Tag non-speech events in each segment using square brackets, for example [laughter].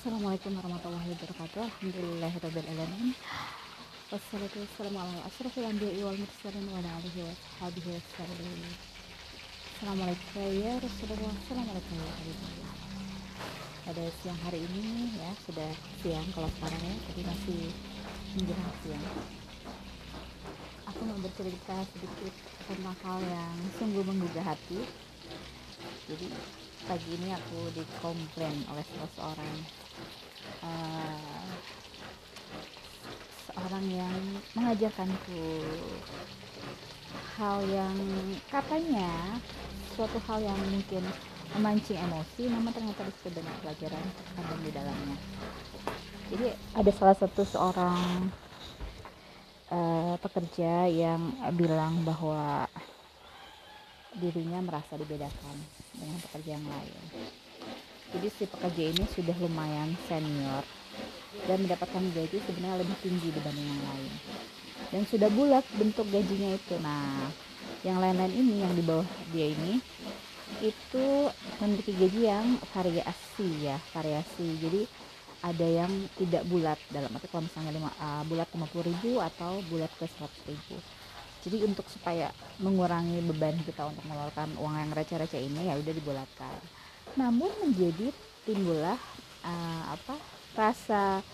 Assalamualaikum warahmatullahi wabarakatuh. Alhamdulillahirabbil Wassalatu wassalamu ala asrofil anbiya'i wal mursalin wa ala alihi wa sahbihi wasallam. Assalamualaikum ya Rasulullah. Assalamualaikum ya Habibullah. Pada siang hari ini ya sudah siang kalau sekarang ya, tapi masih menjelang siang. Aku mau bercerita sedikit tentang hal yang sungguh menggugah hati. Jadi pagi ini aku dikomplain oleh salah seorang uh, seorang yang mengajarkanku hal yang katanya suatu hal yang mungkin memancing emosi namun ternyata di banyak pelajaran terkandung di dalamnya. Jadi ada salah satu seorang uh, pekerja yang bilang bahwa dirinya merasa dibedakan dengan pekerja yang lain. Jadi si pekerja ini sudah lumayan senior dan mendapatkan gaji sebenarnya lebih tinggi dibanding yang lain. Dan sudah bulat bentuk gajinya itu. Nah, yang lain-lain ini yang di bawah dia ini itu memiliki gaji yang variasi ya, variasi. Jadi ada yang tidak bulat dalam arti kalau misalnya lima, uh, bulat 50.000 atau bulat ke 100.000 jadi untuk supaya mengurangi beban kita untuk mengeluarkan uang yang receh-receh ini ya udah dibulatkan. Namun menjadi timbullah uh, apa rasa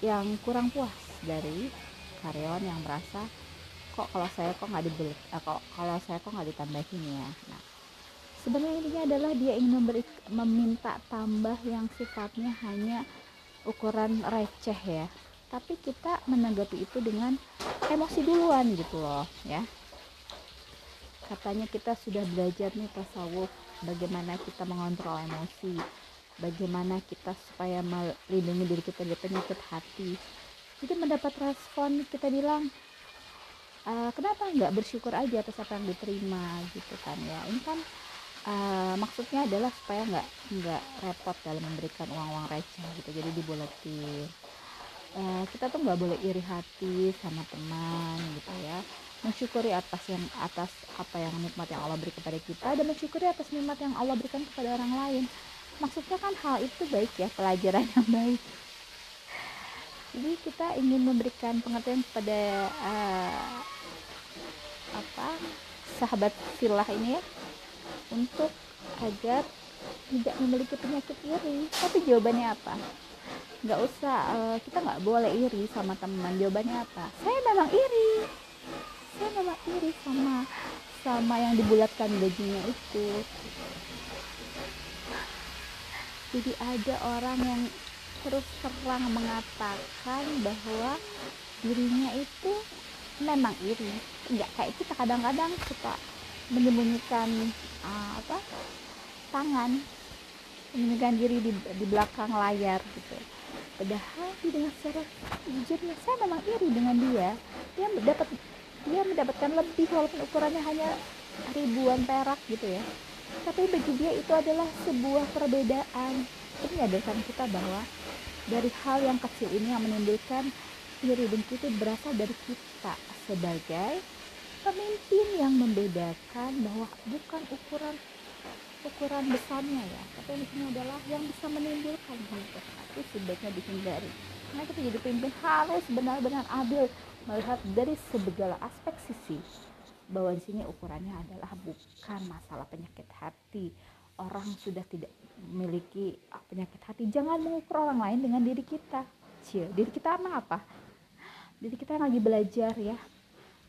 yang kurang puas dari karyawan yang merasa kok kalau saya kok nggak dibulat uh, kok kalau saya kok nggak ditambahin ya? Nah sebenarnya ini adalah dia ingin memberi meminta tambah yang sifatnya hanya ukuran receh ya tapi kita menanggapi itu dengan emosi duluan gitu loh ya. Katanya kita sudah belajar nih tasawuf bagaimana kita mengontrol emosi bagaimana kita supaya melindungi diri kita dari penyakit hati. Jadi mendapat respon kita bilang e, kenapa nggak bersyukur aja atas apa yang diterima? Gitu kan ya. Ini kan uh, maksudnya adalah supaya nggak nggak repot dalam memberikan uang-uang receh gitu jadi dibuletin uh, kita tuh nggak boleh iri hati sama teman gitu ya. Mensyukuri atas yang atas apa yang nikmat yang Allah beri kepada kita dan mensyukuri atas nikmat yang Allah berikan kepada orang lain. Maksudnya kan hal itu baik ya pelajaran yang baik. Jadi kita ingin memberikan pengertian kepada uh, apa sahabat silah ini ya untuk agar tidak memiliki penyakit iri. Tapi jawabannya apa nggak usah uh, kita nggak boleh iri sama teman. Jawabannya apa? Saya memang iri. Saya memang iri sama sama yang dibulatkan gajinya itu. Jadi ada orang yang terus terang mengatakan bahwa dirinya itu memang iri. Nggak kayak kita kadang-kadang suka menyembunyikan uh, apa tangan menyembunyikan diri di, di belakang layar gitu padahal dengan secara jujurnya saya memang iri dengan dia. Dia mendapat dia mendapatkan lebih walaupun ukurannya hanya ribuan perak gitu ya. Tapi bagi dia itu adalah sebuah perbedaan. Ini menyadarkan kita bahwa dari hal yang kecil ini yang menimbulkan iri dengki itu berasal dari kita sebagai pemimpin yang membedakan bahwa bukan ukuran ukuran besarnya ya. Tapi yang sini adalah yang bisa menimbulkan hal itu sebaiknya dihindari. Karena kita jadi pemimpin harus benar-benar adil melihat dari segala aspek sisi. Bahwa di sini ukurannya adalah bukan masalah penyakit hati. Orang sudah tidak memiliki penyakit hati. Jangan mengukur orang lain dengan diri kita. Cie, diri kita apa? Diri kita yang lagi belajar ya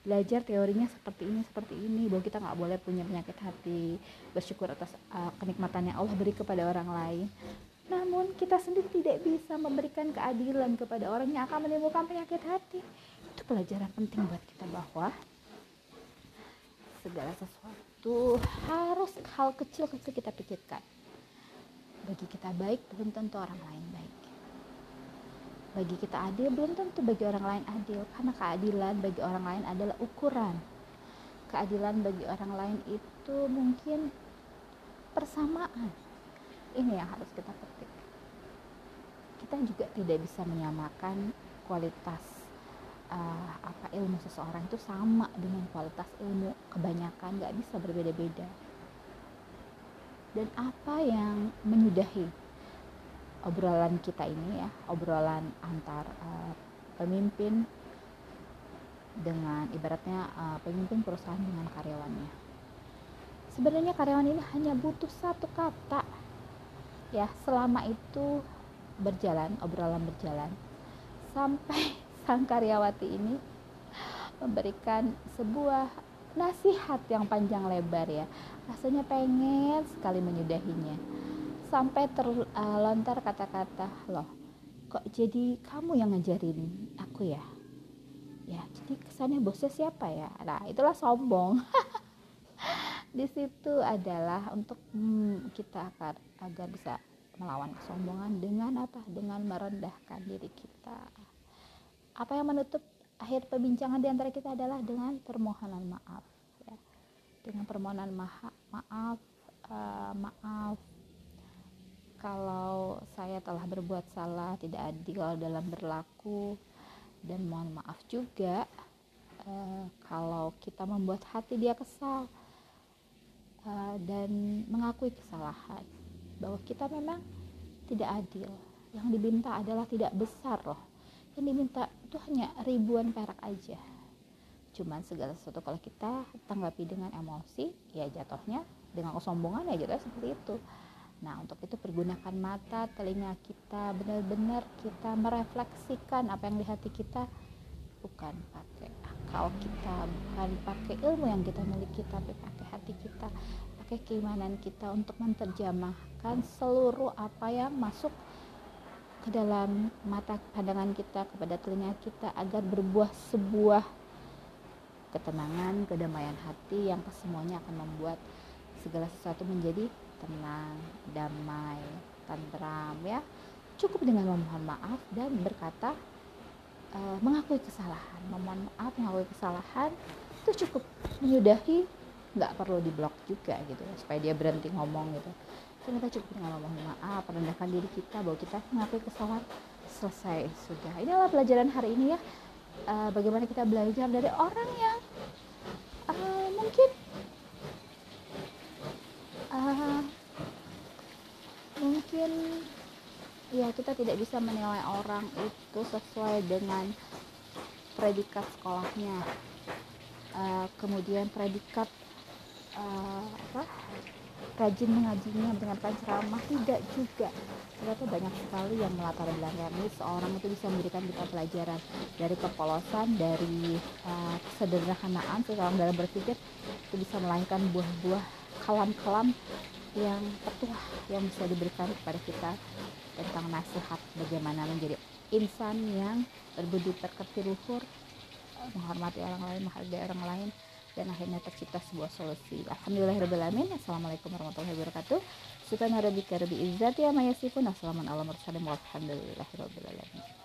belajar teorinya seperti ini seperti ini bahwa kita nggak boleh punya penyakit hati bersyukur atas uh, kenikmatan yang Allah beri kepada orang lain. Namun kita sendiri tidak bisa memberikan keadilan kepada orang yang akan menimbulkan penyakit hati. Itu pelajaran penting buat kita bahwa segala sesuatu harus hal kecil-kecil kita pikirkan. Bagi kita baik belum tentu orang lain baik bagi kita adil belum tentu bagi orang lain adil. Karena keadilan bagi orang lain adalah ukuran. Keadilan bagi orang lain itu mungkin persamaan. Ini yang harus kita petik. Kita juga tidak bisa menyamakan kualitas uh, apa ilmu seseorang itu sama dengan kualitas ilmu kebanyakan. Nggak bisa berbeda-beda. Dan apa yang menyudahi obrolan kita ini ya obrolan antar uh, pemimpin dengan ibaratnya uh, pemimpin perusahaan dengan karyawannya. Sebenarnya karyawan ini hanya butuh satu kata ya selama itu berjalan obrolan berjalan sampai [laughs] sang karyawati ini memberikan sebuah nasihat yang panjang lebar ya. Rasanya pengen sekali menyudahinya sampai terlontar kata-kata loh kok jadi kamu yang ngajarin aku ya? Ya jadi kesannya bosnya siapa ya? Nah itulah sombong. [laughs] Di situ adalah untuk hmm, kita agar agar bisa melawan kesombongan dengan apa? Dengan merendahkan diri kita. Apa yang menutup akhir perbincangan di antara kita adalah dengan permohonan maaf ya. dengan permohonan maaf maaf uh, maaf kalau saya telah berbuat salah tidak adil dalam berlaku dan mohon maaf juga uh, kalau kita membuat hati dia kesal uh, dan mengakui kesalahan bahwa kita memang tidak adil. Yang diminta adalah tidak besar loh. Yang diminta itu hanya ribuan perak aja. Cuman segala sesuatu kalau kita tanggapi dengan emosi ya jatuhnya dengan kesombongan ya jatuhnya seperti itu Nah, untuk itu pergunakan mata, telinga kita, benar-benar kita merefleksikan apa yang di hati kita, bukan pakai akal kita, bukan pakai ilmu yang kita miliki, tapi pakai hati kita, pakai keimanan kita untuk menerjemahkan seluruh apa yang masuk ke dalam mata pandangan kita kepada telinga kita agar berbuah sebuah ketenangan, kedamaian hati yang kesemuanya akan membuat segala sesuatu menjadi tenang, damai, tentram ya. Cukup dengan memohon maaf dan berkata uh, mengakui kesalahan, memohon maaf, mengakui kesalahan itu cukup menyudahi, nggak perlu diblok juga gitu ya, supaya dia berhenti ngomong gitu. Kita cukup dengan memohon maaf, merendahkan diri kita bahwa kita mengakui kesalahan selesai sudah. Inilah pelajaran hari ini ya. Uh, bagaimana kita belajar dari orang yang uh, mungkin uh, mungkin ya kita tidak bisa menilai orang itu sesuai dengan predikat sekolahnya. Uh, kemudian predikat uh, apa rajin mengajinya mendengarkan ceramah tidak juga. Ternyata banyak sekali yang melatar belakangi seorang itu bisa memberikan kita pelajaran dari kepolosan dari uh, kesederhanaan. Seseorang dalam berpikir itu bisa melahirkan buah-buah kalam-kalam yang petuah yang bisa diberikan kepada kita tentang nasihat bagaimana menjadi insan yang berbudi pekerti luhur menghormati orang lain menghargai orang lain dan akhirnya tercipta sebuah solusi. Alhamdulillahirrahmanirrahim Assalamualaikum warahmatullahi wabarakatuh. Subhana rabbika rabbil izzati amma yasifun Assalamualaikum warahmatullahi wabarakatuh